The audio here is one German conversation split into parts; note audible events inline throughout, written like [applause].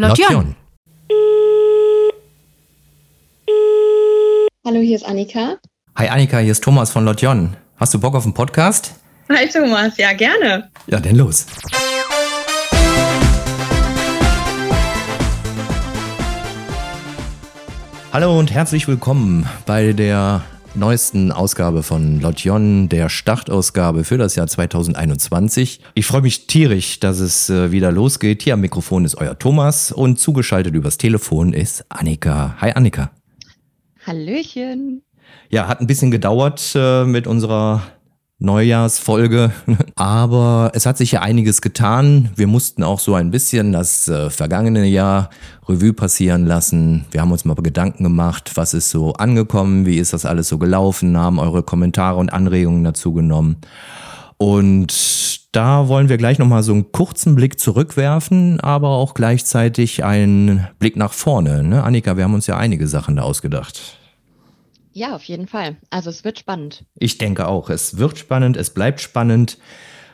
Lotjon. Hallo, hier ist Annika. Hi Annika, hier ist Thomas von Lotjon. Hast du Bock auf einen Podcast? Hi Thomas, ja gerne. Ja, dann los. Hallo und herzlich willkommen bei der neuesten Ausgabe von Lotjon, der Startausgabe für das Jahr 2021. Ich freue mich tierisch, dass es äh, wieder losgeht. Hier am Mikrofon ist euer Thomas und zugeschaltet übers Telefon ist Annika. Hi Annika. Hallöchen. Ja, hat ein bisschen gedauert äh, mit unserer Neujahrsfolge. [laughs] Aber es hat sich ja einiges getan. Wir mussten auch so ein bisschen das äh, vergangene Jahr Revue passieren lassen. Wir haben uns mal Gedanken gemacht, was ist so angekommen, wie ist das alles so gelaufen, haben eure Kommentare und Anregungen dazu genommen. Und da wollen wir gleich nochmal so einen kurzen Blick zurückwerfen, aber auch gleichzeitig einen Blick nach vorne. Ne? Annika, wir haben uns ja einige Sachen da ausgedacht. Ja, auf jeden Fall. Also es wird spannend. Ich denke auch. Es wird spannend, es bleibt spannend.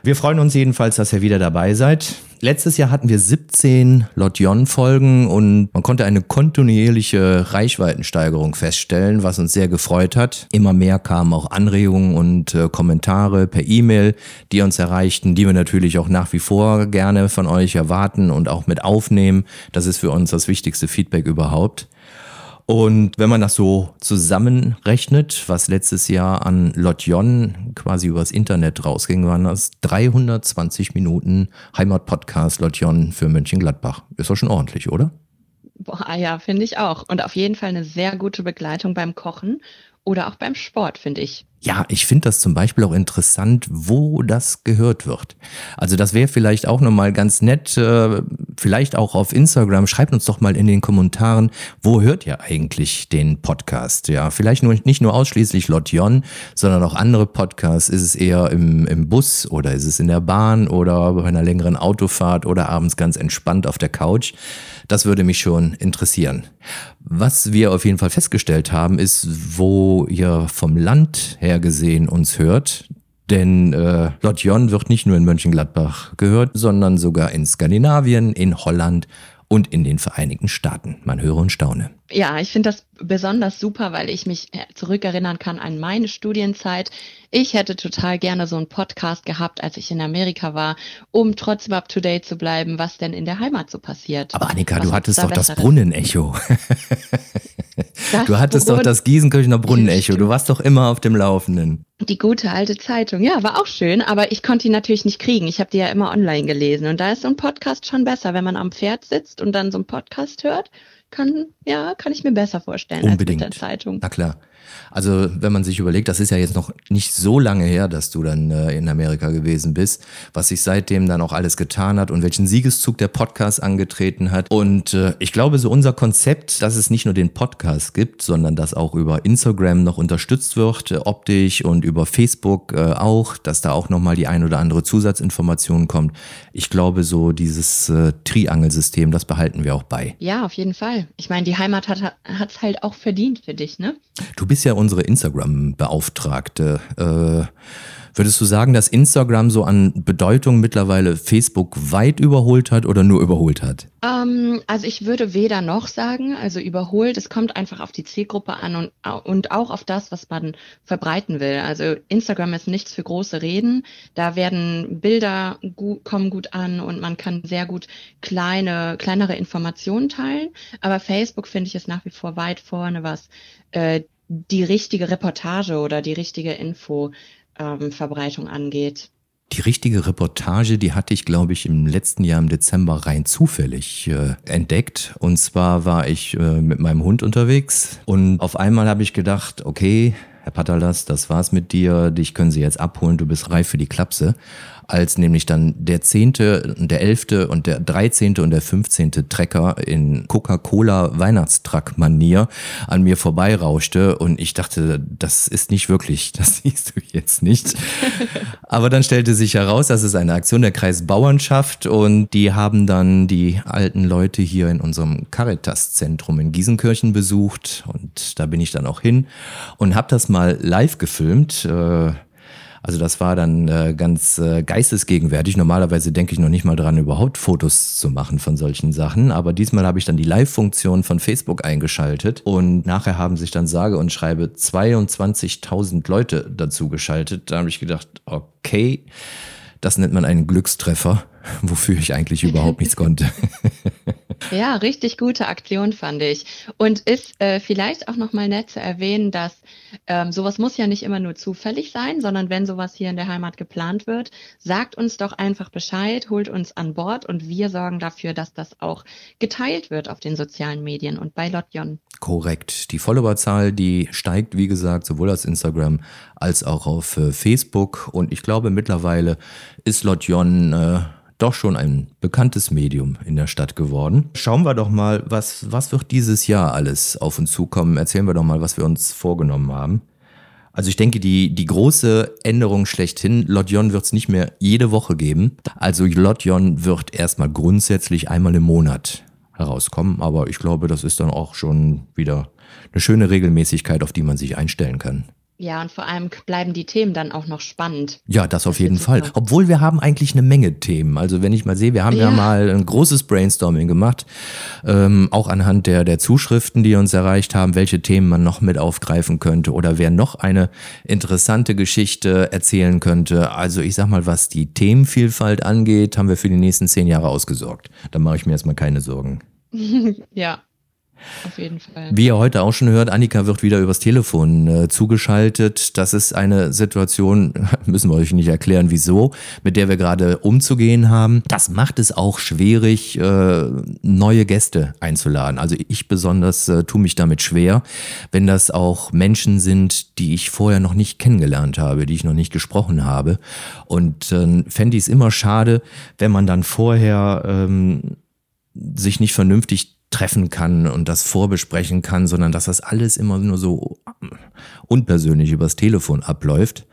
Wir freuen uns jedenfalls, dass ihr wieder dabei seid. Letztes Jahr hatten wir 17 Lotjon-Folgen und man konnte eine kontinuierliche Reichweitensteigerung feststellen, was uns sehr gefreut hat. Immer mehr kamen auch Anregungen und äh, Kommentare per E-Mail, die uns erreichten, die wir natürlich auch nach wie vor gerne von euch erwarten und auch mit aufnehmen. Das ist für uns das wichtigste Feedback überhaupt. Und wenn man das so zusammenrechnet, was letztes Jahr an Lotjon quasi übers Internet rausging, waren das 320 Minuten Heimatpodcast Lotjon für Mönchengladbach. Ist doch schon ordentlich, oder? Boah, ja, finde ich auch. Und auf jeden Fall eine sehr gute Begleitung beim Kochen oder auch beim Sport, finde ich. Ja, ich finde das zum Beispiel auch interessant, wo das gehört wird. Also das wäre vielleicht auch nochmal ganz nett, äh, vielleicht auch auf Instagram. Schreibt uns doch mal in den Kommentaren, wo hört ihr eigentlich den Podcast? Ja, vielleicht nur, nicht nur ausschließlich Lotjon, sondern auch andere Podcasts. Ist es eher im, im Bus oder ist es in der Bahn oder bei einer längeren Autofahrt oder abends ganz entspannt auf der Couch? Das würde mich schon interessieren. Was wir auf jeden Fall festgestellt haben, ist, wo ihr vom Land her gesehen uns hört. Denn äh, Lotjon wird nicht nur in Mönchengladbach gehört, sondern sogar in Skandinavien, in Holland und in den Vereinigten Staaten. Man höre und staune. Ja, ich finde das besonders super, weil ich mich zurückerinnern kann an meine Studienzeit. Ich hätte total gerne so einen Podcast gehabt, als ich in Amerika war, um trotzdem up to date zu bleiben, was denn in der Heimat so passiert. Aber Annika, was du hattest doch das Brunnenecho. [laughs] du hattest Brunn doch das Gießenkirchener Brunnenecho. Du warst doch immer auf dem Laufenden. Die gute alte Zeitung, ja, war auch schön, aber ich konnte die natürlich nicht kriegen. Ich habe die ja immer online gelesen und da ist so ein Podcast schon besser, wenn man am Pferd sitzt und dann so einen Podcast hört kann, ja, kann ich mir besser vorstellen Unbedingt. als mit der Zeitung. Na klar. Also wenn man sich überlegt, das ist ja jetzt noch nicht so lange her, dass du dann äh, in Amerika gewesen bist, was sich seitdem dann auch alles getan hat und welchen Siegeszug der Podcast angetreten hat. Und äh, ich glaube, so unser Konzept, dass es nicht nur den Podcast gibt, sondern dass auch über Instagram noch unterstützt wird, äh, optisch und über Facebook äh, auch, dass da auch nochmal die ein oder andere Zusatzinformation kommt. Ich glaube, so dieses äh, Triangelsystem, das behalten wir auch bei. Ja, auf jeden Fall. Ich meine, die Heimat hat es halt auch verdient für dich, ne? Du bist ja unsere Instagram-Beauftragte. Äh, würdest du sagen, dass Instagram so an Bedeutung mittlerweile Facebook weit überholt hat oder nur überholt hat? Ähm, also ich würde weder noch sagen, also überholt. Es kommt einfach auf die Zielgruppe an und, und auch auf das, was man verbreiten will. Also Instagram ist nichts für große Reden. Da werden Bilder gut, kommen gut an und man kann sehr gut kleine, kleinere Informationen teilen. Aber Facebook finde ich ist nach wie vor weit vorne, was äh, die richtige Reportage oder die richtige Infoverbreitung ähm, angeht. Die richtige Reportage, die hatte ich, glaube ich, im letzten Jahr im Dezember rein zufällig äh, entdeckt. Und zwar war ich äh, mit meinem Hund unterwegs und auf einmal habe ich gedacht, okay, Herr Patalas, das war's mit dir, dich können sie jetzt abholen, du bist reif für die Klapse als nämlich dann der zehnte, der elfte und der dreizehnte und der fünfzehnte Trecker in Coca-Cola Weihnachtstruck-Manier an mir vorbeirauschte und ich dachte, das ist nicht wirklich, [laughs] das siehst du jetzt nicht. [laughs] Aber dann stellte sich heraus, das ist eine Aktion der Kreisbauernschaft und die haben dann die alten Leute hier in unserem Caritas-Zentrum in Giesenkirchen besucht und da bin ich dann auch hin und habe das mal live gefilmt. Äh, Also das war dann äh, ganz äh, geistesgegenwärtig. Normalerweise denke ich noch nicht mal dran, überhaupt Fotos zu machen von solchen Sachen. Aber diesmal habe ich dann die Live-Funktion von Facebook eingeschaltet und nachher haben sich dann sage und schreibe 22.000 Leute dazu geschaltet. Da habe ich gedacht, okay, das nennt man einen Glückstreffer, [laughs] wofür ich eigentlich überhaupt nichts konnte. [laughs] Ja, richtig gute Aktion fand ich. Und ist äh, vielleicht auch nochmal nett zu erwähnen, dass ähm, sowas muss ja nicht immer nur zufällig sein, sondern wenn sowas hier in der Heimat geplant wird, sagt uns doch einfach Bescheid, holt uns an Bord und wir sorgen dafür, dass das auch geteilt wird auf den sozialen Medien und bei Lotjon. Korrekt. Die Followerzahl, die steigt, wie gesagt, sowohl auf Instagram als auch auf äh, Facebook. Und ich glaube, mittlerweile ist Lotjon äh, doch schon ein bekanntes Medium in der Stadt geworden. Schauen wir doch mal, was, was wird dieses Jahr alles auf uns zukommen. Erzählen wir doch mal, was wir uns vorgenommen haben. Also ich denke, die, die große Änderung schlechthin, Lotjon wird es nicht mehr jede Woche geben. Also Lotjon wird erstmal grundsätzlich einmal im Monat herauskommen. Aber ich glaube, das ist dann auch schon wieder eine schöne Regelmäßigkeit, auf die man sich einstellen kann. Ja, und vor allem bleiben die Themen dann auch noch spannend. Ja, das auf jeden Fall. Obwohl wir haben eigentlich eine Menge Themen. Also wenn ich mal sehe, wir haben ja, ja mal ein großes Brainstorming gemacht, ähm, auch anhand der, der Zuschriften, die uns erreicht haben, welche Themen man noch mit aufgreifen könnte oder wer noch eine interessante Geschichte erzählen könnte. Also ich sag mal, was die Themenvielfalt angeht, haben wir für die nächsten zehn Jahre ausgesorgt. Da mache ich mir erstmal keine Sorgen. [laughs] ja, auf jeden Fall. Wie ihr heute auch schon hört, Annika wird wieder übers Telefon äh, zugeschaltet. Das ist eine Situation, [laughs] müssen wir euch nicht erklären, wieso, mit der wir gerade umzugehen haben. Das macht es auch schwierig, äh, neue Gäste einzuladen. Also ich besonders äh, tue mich damit schwer, wenn das auch Menschen sind, die ich vorher noch nicht kennengelernt habe, die ich noch nicht gesprochen habe. Und äh, fände ich es immer schade, wenn man dann vorher ähm, sich nicht vernünftig treffen kann und das vorbesprechen kann, sondern dass das alles immer nur so unpersönlich übers Telefon abläuft.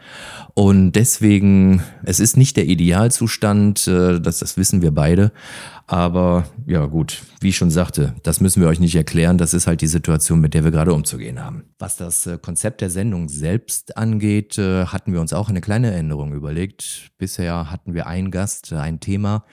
Und deswegen, es ist nicht der Idealzustand, äh, das, das wissen wir beide. Aber ja gut, wie ich schon sagte, das müssen wir euch nicht erklären. Das ist halt die Situation, mit der wir gerade umzugehen haben. Was das äh, Konzept der Sendung selbst angeht, äh, hatten wir uns auch eine kleine Änderung überlegt. Bisher hatten wir einen Gast, ein Thema.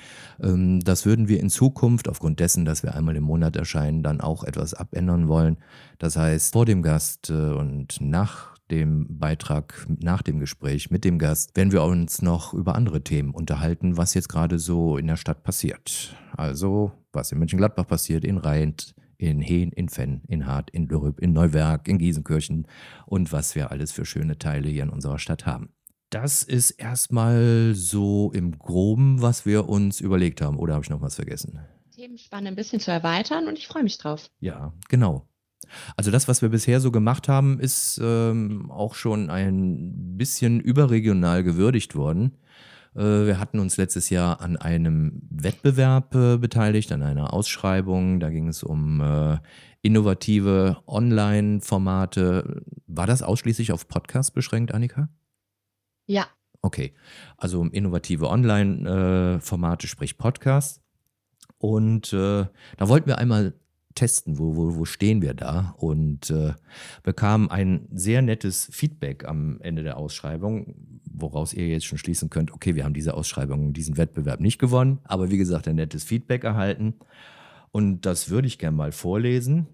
Ähm, das würden wir in Zukunft, aufgrund dessen, dass wir einmal im Monat erscheinen, dann auch etwas abändern wollen. Das heißt, vor dem Gast und nach dem Beitrag, nach dem Gespräch mit dem Gast, werden wir uns noch über andere Themen unterhalten, was jetzt gerade so in der Stadt passiert. Also, was in Mönchengladbach passiert, in Rhein, in Hehn, in Fenn, in Hart, in Lürrüpp, in Neuwerk, in Giesenkirchen und was wir alles für schöne Teile hier in unserer Stadt haben. Das ist erstmal so im Groben, was wir uns überlegt haben. Oder habe ich noch was vergessen? Themenspanne ein bisschen zu erweitern und ich freue mich drauf. Ja, genau. Also das, was wir bisher so gemacht haben, ist ähm, auch schon ein bisschen überregional gewürdigt worden. Äh, wir hatten uns letztes Jahr an einem Wettbewerb äh, beteiligt, an einer Ausschreibung. Da ging es um äh, innovative Online-Formate. War das ausschließlich auf Podcast beschränkt, Annika? Ja. Okay, also um innovative Online-Formate, sprich Podcast. Und äh, da wollten wir einmal testen, wo, wo, wo stehen wir da und äh, bekamen ein sehr nettes Feedback am Ende der Ausschreibung, woraus ihr jetzt schon schließen könnt, okay, wir haben diese Ausschreibung, diesen Wettbewerb nicht gewonnen, aber wie gesagt, ein nettes Feedback erhalten und das würde ich gerne mal vorlesen.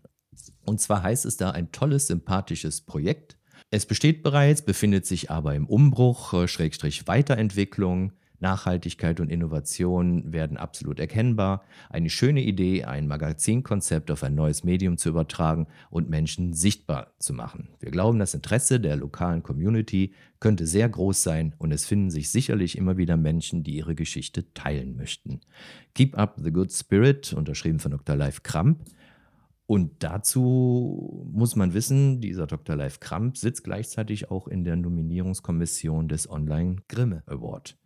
Und zwar heißt es da ein tolles, sympathisches Projekt. Es besteht bereits, befindet sich aber im Umbruch, äh, Schrägstrich Weiterentwicklung. Nachhaltigkeit und Innovation werden absolut erkennbar. Eine schöne Idee, ein Magazinkonzept auf ein neues Medium zu übertragen und Menschen sichtbar zu machen. Wir glauben, das Interesse der lokalen Community könnte sehr groß sein und es finden sich sicherlich immer wieder Menschen, die ihre Geschichte teilen möchten. Keep up the good spirit, unterschrieben von Dr. Live Kramp. Und dazu muss man wissen, dieser Dr. Live Kramp sitzt gleichzeitig auch in der Nominierungskommission des Online Grimme Award.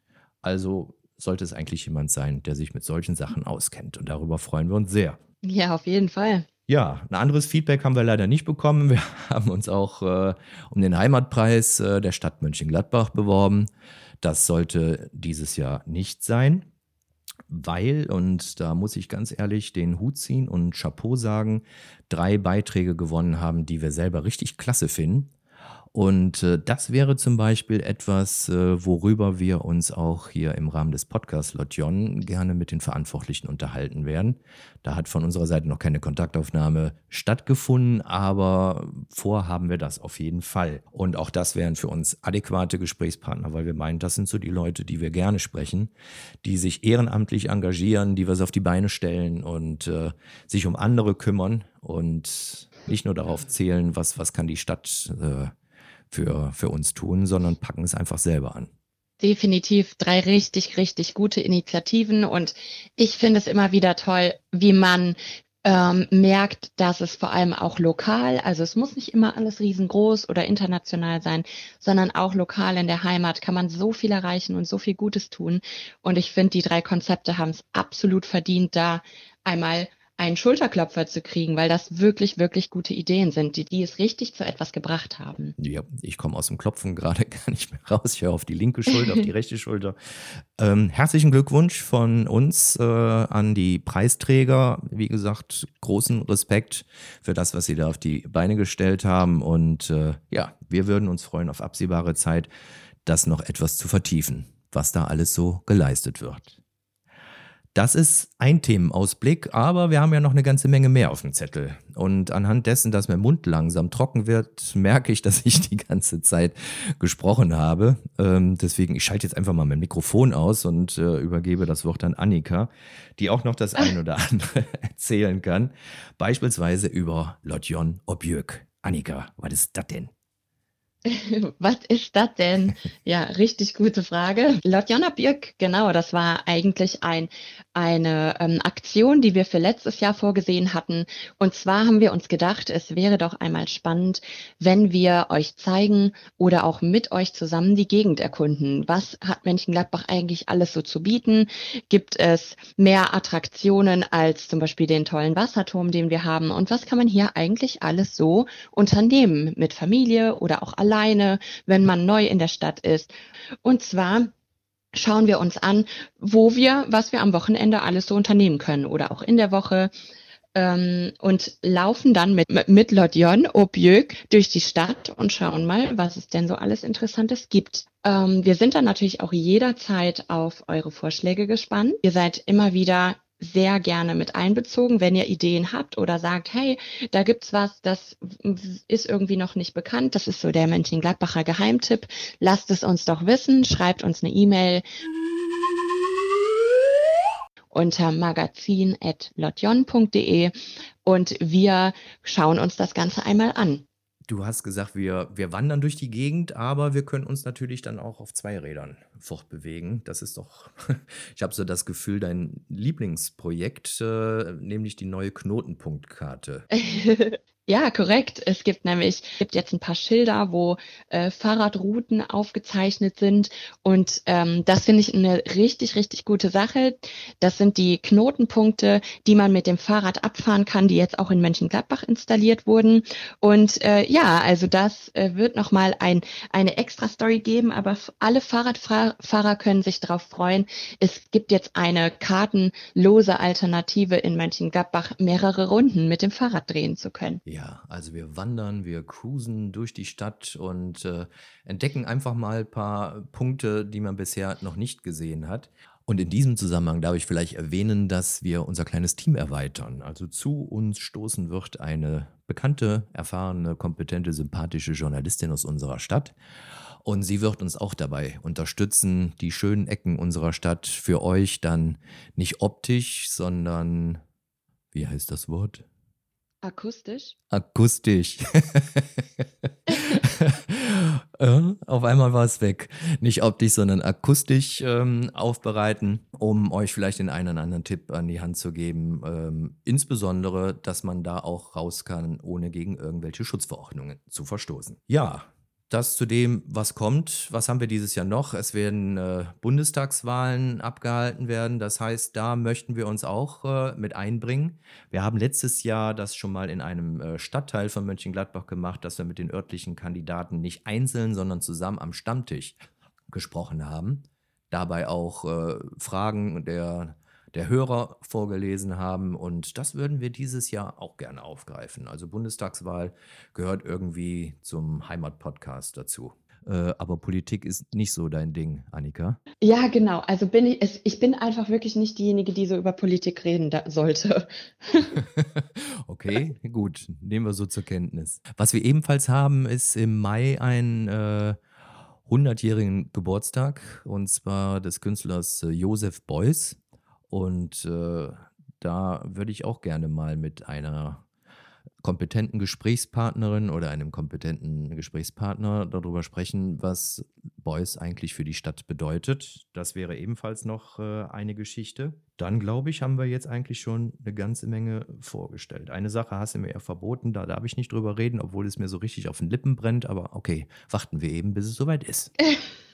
Also sollte es eigentlich jemand sein, der sich mit solchen Sachen auskennt. Und darüber freuen wir uns sehr. Ja, auf jeden Fall. Ja, ein anderes Feedback haben wir leider nicht bekommen. Wir [laughs] haben uns auch äh, um den Heimatpreis äh, der Stadt Mönchengladbach beworben. Das sollte dieses Jahr nicht sein, weil, und da muss ich ganz ehrlich den Hut ziehen und Chapeau sagen, drei Beiträge gewonnen haben, die wir selber richtig klasse finden. Und äh, das wäre zum Beispiel etwas, äh, worüber wir uns auch hier im Rahmen des Podcasts Lotjon gerne mit den Verantwortlichen unterhalten werden. Da hat von unserer Seite noch keine Kontaktaufnahme stattgefunden, aber vorhaben wir das auf jeden Fall. Und auch das wären für uns adäquate Gesprächspartner, weil wir meinen, das sind so die Leute, die wir gerne sprechen, die sich ehrenamtlich engagieren, die was auf die Beine stellen und äh, sich um andere kümmern und nicht nur darauf zählen, was, was kann die Stadt äh, für, für uns tun, sondern packen es einfach selber an. Definitiv drei richtig, richtig gute Initiativen und ich finde es immer wieder toll, wie man ähm, merkt, dass es vor allem auch lokal, also es muss nicht immer alles riesengroß oder international sein, sondern auch lokal in der Heimat kann man so viel erreichen und so viel Gutes tun. Und ich finde, die drei Konzepte haben es absolut verdient, da einmal einen Schulterklopfer zu kriegen, weil das wirklich, wirklich gute Ideen sind, die, die es richtig zu etwas gebracht haben. Ja, ich komme aus dem Klopfen gerade [laughs] gar nicht mehr raus. Ich höre auf die linke Schulter, auf die [laughs] rechte Schulter. Ähm, herzlichen Glückwunsch von uns äh, an die Preisträger. Wie gesagt, großen Respekt für das, was Sie da auf die Beine gestellt haben. Und äh, ja, wir würden uns freuen auf absehbare Zeit, das noch etwas zu vertiefen, was da alles so geleistet wird. Das ist ein Themenausblick, aber wir haben ja noch eine ganze Menge mehr auf dem Zettel. Und anhand dessen, dass mein Mund langsam trocken wird, [laughs] merke ich, dass ich die ganze Zeit gesprochen habe. Ähm, deswegen, ich schalte jetzt einfach mal mein Mikrofon aus und äh, übergebe das Wort an Annika, die auch noch das ein oder andere [laughs] erzählen kann. Beispielsweise über Lotjon Objöck. Annika, was ist das denn? [laughs] Was ist das denn? Ja, richtig gute Frage. Lotjana Birk, genau, das war eigentlich ein, eine ähm, Aktion, die wir für letztes Jahr vorgesehen hatten. Und zwar haben wir uns gedacht, es wäre doch einmal spannend, wenn wir euch zeigen oder auch mit euch zusammen die Gegend erkunden. Was hat Mönchengladbach eigentlich alles so zu bieten? Gibt es mehr Attraktionen als zum Beispiel den tollen Wasserturm, den wir haben? Und was kann man hier eigentlich alles so unternehmen mit Familie oder auch allein? alleine, wenn man neu in der Stadt ist. Und zwar schauen wir uns an, wo wir, was wir am Wochenende alles so unternehmen können oder auch in der Woche ähm, und laufen dann mit, mit Lodion Objöck durch die Stadt und schauen mal, was es denn so alles Interessantes gibt. Ähm, wir sind dann natürlich auch jederzeit auf eure Vorschläge gespannt. Ihr seid immer wieder sehr gerne mit einbezogen, wenn ihr Ideen habt oder sagt, hey, da gibt's was, das ist irgendwie noch nicht bekannt, das ist so der Mönchengladbacher Geheimtipp, lasst es uns doch wissen, schreibt uns eine E-Mail unter magazin.lotjon.de und wir schauen uns das Ganze einmal an. Du hast gesagt, wir, wir wandern durch die Gegend, aber wir können uns natürlich dann auch auf zwei Rädern fortbewegen. Das ist doch, [laughs] ich habe so das Gefühl, dein Lieblingsprojekt, äh, nämlich die neue Knotenpunktkarte. [laughs] Ja, korrekt. Es gibt nämlich gibt jetzt ein paar Schilder, wo äh, Fahrradrouten aufgezeichnet sind und ähm, das finde ich eine richtig richtig gute Sache. Das sind die Knotenpunkte, die man mit dem Fahrrad abfahren kann, die jetzt auch in Mönchengladbach installiert wurden. Und äh, ja, also das äh, wird noch mal ein eine extra Story geben, aber alle Fahrradfahrer können sich darauf freuen. Es gibt jetzt eine kartenlose Alternative in Mönchengladbach, mehrere Runden mit dem Fahrrad drehen zu können. Ja. Ja, also wir wandern, wir cruisen durch die Stadt und äh, entdecken einfach mal ein paar Punkte, die man bisher noch nicht gesehen hat. Und in diesem Zusammenhang darf ich vielleicht erwähnen, dass wir unser kleines Team erweitern. Also zu uns stoßen wird eine bekannte, erfahrene, kompetente, sympathische Journalistin aus unserer Stadt. Und sie wird uns auch dabei unterstützen, die schönen Ecken unserer Stadt für euch dann nicht optisch, sondern, wie heißt das Wort? Akustisch? Akustisch. [laughs] auf einmal war es weg. Nicht optisch, sondern akustisch ähm, aufbereiten, um euch vielleicht den einen oder anderen Tipp an die Hand zu geben. Ähm, insbesondere, dass man da auch raus kann, ohne gegen irgendwelche Schutzverordnungen zu verstoßen. Ja, das zu dem, was kommt. Was haben wir dieses Jahr noch? Es werden äh, Bundestagswahlen abgehalten werden. Das heißt, da möchten wir uns auch äh, mit einbringen. Wir haben letztes Jahr das schon mal in einem äh, Stadtteil von Mönchengladbach gemacht, dass wir mit den örtlichen Kandidaten nicht einzeln, sondern zusammen am Stammtisch gesprochen haben. Dabei auch äh, Fragen der der Hörer vorgelesen haben. Und das würden wir dieses Jahr auch gerne aufgreifen. Also Bundestagswahl gehört irgendwie zum Heimatpodcast dazu. Äh, aber Politik ist nicht so dein Ding, Annika. Ja, genau. Also bin ich, ich bin einfach wirklich nicht diejenige, die so über Politik reden sollte. [laughs] okay, gut. Nehmen wir so zur Kenntnis. Was wir ebenfalls haben, ist im Mai ein äh, 100-jährigen Geburtstag und zwar des Künstlers äh, Josef Beuys. Und äh, da würde ich auch gerne mal mit einer kompetenten Gesprächspartnerin oder einem kompetenten Gesprächspartner darüber sprechen, was Beuys eigentlich für die Stadt bedeutet. Das wäre ebenfalls noch äh, eine Geschichte. Dann glaube ich, haben wir jetzt eigentlich schon eine ganze Menge vorgestellt. Eine Sache hast du mir ja verboten, da darf ich nicht drüber reden, obwohl es mir so richtig auf den Lippen brennt. Aber okay, warten wir eben, bis es soweit ist. [laughs]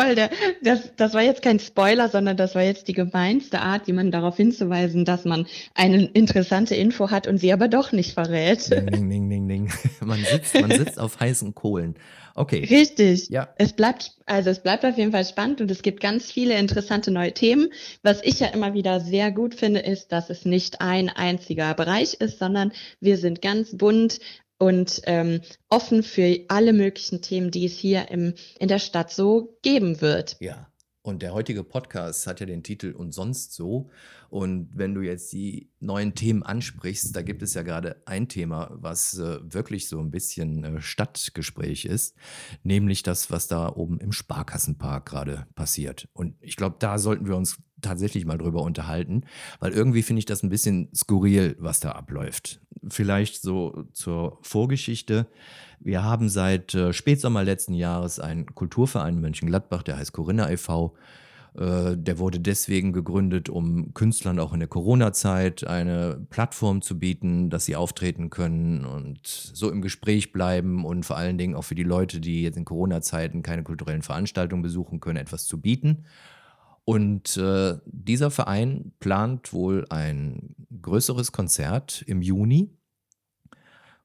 Voll, der, das, das war jetzt kein Spoiler, sondern das war jetzt die gemeinste Art, jemanden darauf hinzuweisen, dass man eine interessante Info hat und sie aber doch nicht verrät. Ding, ding, ding, ding. [laughs] Man sitzt, man sitzt auf heißen Kohlen. Okay. Richtig. Ja. Es bleibt, also es bleibt auf jeden Fall spannend und es gibt ganz viele interessante neue Themen. Was ich ja immer wieder sehr gut finde, ist, dass es nicht ein einziger Bereich ist, sondern wir sind ganz bunt und ähm, offen für alle möglichen Themen, die es hier im, in der Stadt so geben wird. Ja. Und der heutige Podcast hat ja den Titel Und sonst so. Und wenn du jetzt die neuen Themen ansprichst, da gibt es ja gerade ein Thema, was äh, wirklich so ein bisschen äh, Stadtgespräch ist, nämlich das, was da oben im Sparkassenpark gerade passiert. Und ich glaube, da sollten wir uns tatsächlich mal drüber unterhalten, weil irgendwie finde ich das ein bisschen skurril, was da abläuft. Vielleicht so zur Vorgeschichte. Wir haben seit äh, Spätsommer letzten Jahres einen Kulturverein in Mönchengladbach, der heißt Corinna e.V. Äh, der wurde deswegen gegründet, um Künstlern auch in der Corona-Zeit eine Plattform zu bieten, dass sie auftreten können und so im Gespräch bleiben und vor allen Dingen auch für die Leute, die jetzt in Corona-Zeiten keine kulturellen Veranstaltungen besuchen können, etwas zu bieten. Und äh, dieser Verein plant wohl ein größeres Konzert im Juni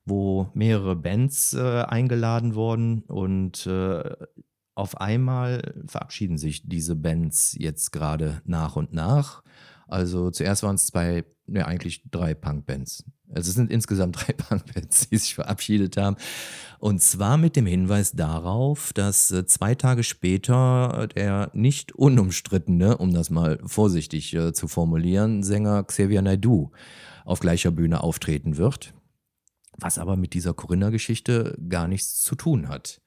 wo mehrere Bands äh, eingeladen wurden und äh, auf einmal verabschieden sich diese Bands jetzt gerade nach und nach. Also zuerst waren es zwei, ne, eigentlich drei Punkbands. Also es sind insgesamt [laughs] drei Punkbands, die sich verabschiedet haben. Und zwar mit dem Hinweis darauf, dass äh, zwei Tage später der nicht unumstrittene, um das mal vorsichtig äh, zu formulieren, Sänger Xavier Naidoo auf gleicher Bühne auftreten wird was aber mit dieser Corinna-Geschichte gar nichts zu tun hat.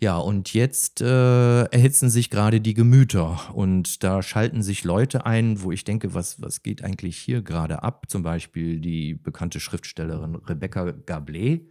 Ja, und jetzt äh, erhitzen sich gerade die Gemüter und da schalten sich Leute ein, wo ich denke, was, was geht eigentlich hier gerade ab? Zum Beispiel die bekannte Schriftstellerin Rebecca Gablé,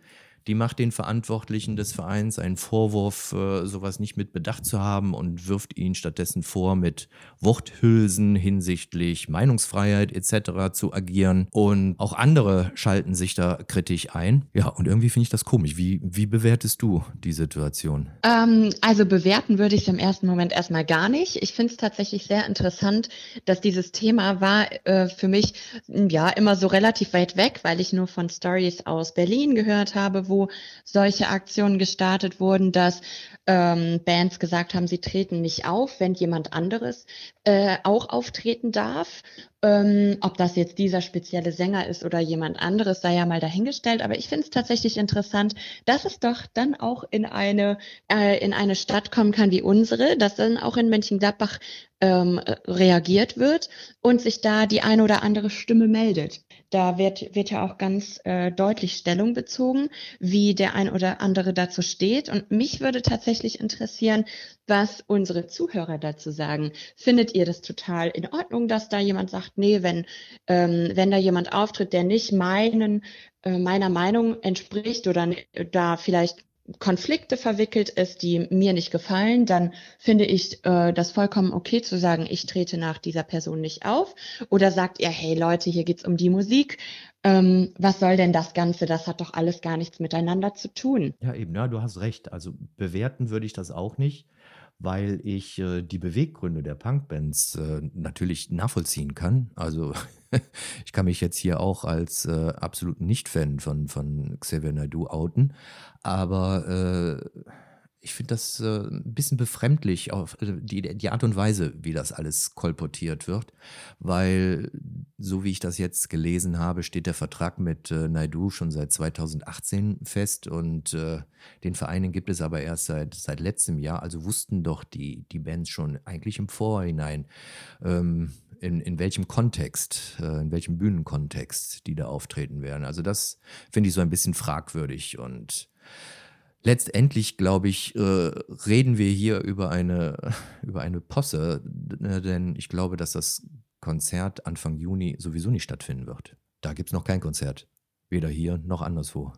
die macht den Verantwortlichen des Vereins einen Vorwurf, äh, sowas nicht mit Bedacht zu haben und wirft ihnen stattdessen vor, mit Worthülsen hinsichtlich Meinungsfreiheit etc. zu agieren. Und auch andere schalten sich da kritisch ein. Ja, und irgendwie finde ich das komisch. Wie, wie bewertest du die Situation? Ähm, also bewerten würde ich es im ersten Moment erstmal gar nicht. Ich finde es tatsächlich sehr interessant, dass dieses Thema war äh, für mich ja immer so relativ weit weg, weil ich nur von Stories aus Berlin gehört habe, wo solche Aktionen gestartet wurden, dass ähm, Bands gesagt haben, sie treten nicht auf, wenn jemand anderes äh, auch auftreten darf. Ähm, ob das jetzt dieser spezielle Sänger ist oder jemand anderes, sei ja mal dahingestellt. Aber ich finde es tatsächlich interessant, dass es doch dann auch in eine, äh, in eine Stadt kommen kann wie unsere, dass dann auch in Mönchengladbach ähm, reagiert wird und sich da die eine oder andere Stimme meldet. Da wird, wird ja auch ganz äh, deutlich Stellung bezogen, wie der ein oder andere dazu steht. Und mich würde tatsächlich interessieren, was unsere Zuhörer dazu sagen. Findet ihr das total in Ordnung, dass da jemand sagt, nee, wenn, ähm, wenn da jemand auftritt, der nicht meinen, äh, meiner Meinung entspricht oder da vielleicht Konflikte verwickelt ist, die mir nicht gefallen, dann finde ich äh, das vollkommen okay zu sagen, ich trete nach dieser Person nicht auf. Oder sagt ihr, hey Leute, hier geht's um die Musik. Ähm, was soll denn das Ganze? Das hat doch alles gar nichts miteinander zu tun. Ja, eben, ja, du hast recht. Also bewerten würde ich das auch nicht weil ich äh, die Beweggründe der Punkbands äh, natürlich nachvollziehen kann. Also [laughs] ich kann mich jetzt hier auch als äh, absoluten Nicht-Fan von, von Xavier Naidoo outen, aber äh, ich finde das äh, ein bisschen befremdlich, auf äh, die, die Art und Weise, wie das alles kolportiert wird, weil, so wie ich das jetzt gelesen habe, steht der Vertrag mit äh, Naidu schon seit 2018 fest und äh, den Vereinen gibt es aber erst seit, seit letztem Jahr, also wussten doch die, die Bands schon eigentlich im Vorhinein, ähm, in, in welchem Kontext, äh, in welchem Bühnenkontext die da auftreten werden. Also das finde ich so ein bisschen fragwürdig und letztendlich, glaube ich, äh, reden wir hier über eine, [laughs] über eine Posse, äh, denn ich glaube, dass das Konzert Anfang Juni sowieso nicht stattfinden wird. Da gibt es noch kein Konzert. Weder hier noch anderswo.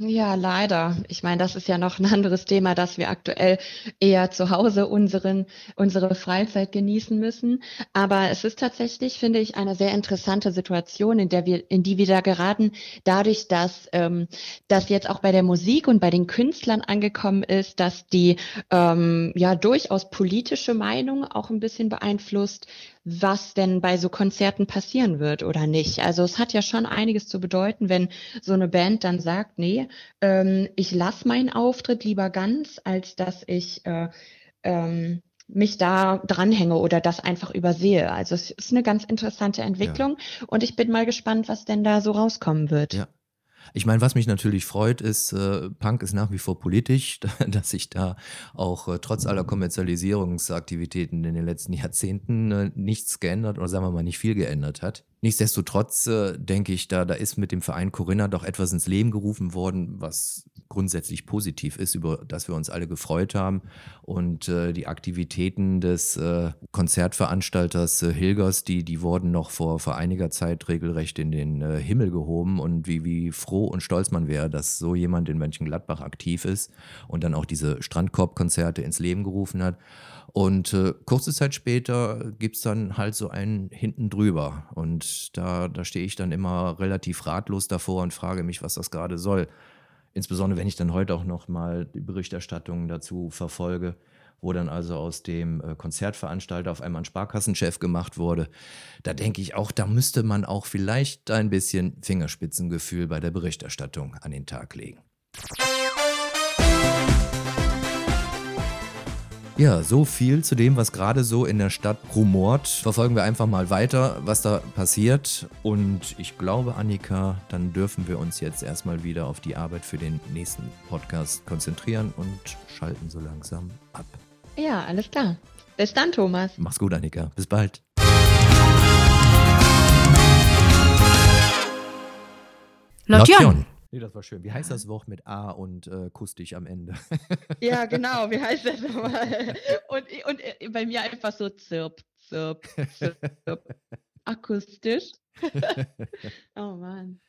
Ja, leider. Ich meine, das ist ja noch ein anderes Thema, dass wir aktuell eher zu Hause unseren, unsere Freizeit genießen müssen. Aber es ist tatsächlich, finde ich, eine sehr interessante Situation, in der wir, in die wir da geraten, dadurch, dass ähm, das jetzt auch bei der Musik und bei den Künstlern angekommen ist, dass die ähm, ja durchaus politische Meinung auch ein bisschen beeinflusst, was denn bei so Konzerten passieren wird oder nicht. Also es hat ja schon einiges zu bedeuten, wenn so eine Band dann sagt, nee, ähm, ich lasse meinen Auftritt lieber ganz, als dass ich äh, ähm, mich da dranhänge oder das einfach übersehe. Also es ist eine ganz interessante Entwicklung ja. und ich bin mal gespannt, was denn da so rauskommen wird. Ja. Ich meine, was mich natürlich freut, ist, äh, Punk ist nach wie vor politisch, [laughs] dass sich da auch äh, trotz aller Kommerzialisierungsaktivitäten in den letzten Jahrzehnten äh, nichts geändert oder sagen wir mal nicht viel geändert hat. Nichtsdestotrotz äh, denke ich, da, da ist mit dem Verein Corinna doch etwas ins Leben gerufen worden, was grundsätzlich positiv ist, über das wir uns alle gefreut haben. Und äh, die Aktivitäten des äh, Konzertveranstalters äh, Hilgers, die, die wurden noch vor, vor einiger Zeit regelrecht in den äh, Himmel gehoben. Und wie, wie froh und stolz man wäre, dass so jemand in Mönchengladbach aktiv ist und dann auch diese Strandkorbkonzerte ins Leben gerufen hat. Und äh, kurze Zeit später gibt es dann halt so einen hinten drüber. Und da, da stehe ich dann immer relativ ratlos davor und frage mich, was das gerade soll. Insbesondere wenn ich dann heute auch noch mal die Berichterstattung dazu verfolge, wo dann also aus dem äh, Konzertveranstalter auf einmal ein Sparkassenchef gemacht wurde. Da denke ich auch, da müsste man auch vielleicht ein bisschen Fingerspitzengefühl bei der Berichterstattung an den Tag legen. Ja, so viel zu dem, was gerade so in der Stadt rumort. Verfolgen wir einfach mal weiter, was da passiert. Und ich glaube, Annika, dann dürfen wir uns jetzt erstmal wieder auf die Arbeit für den nächsten Podcast konzentrieren und schalten so langsam ab. Ja, alles klar. Bis dann, Thomas. Mach's gut, Annika. Bis bald. Lotion. Nee, das war schön. Wie heißt das Wort mit A und äh, kuss dich am Ende? Ja, [laughs] genau. Wie heißt das nochmal? Und, und äh, bei mir einfach so zirp, zirp, zirp. Akustisch. [laughs] oh Mann.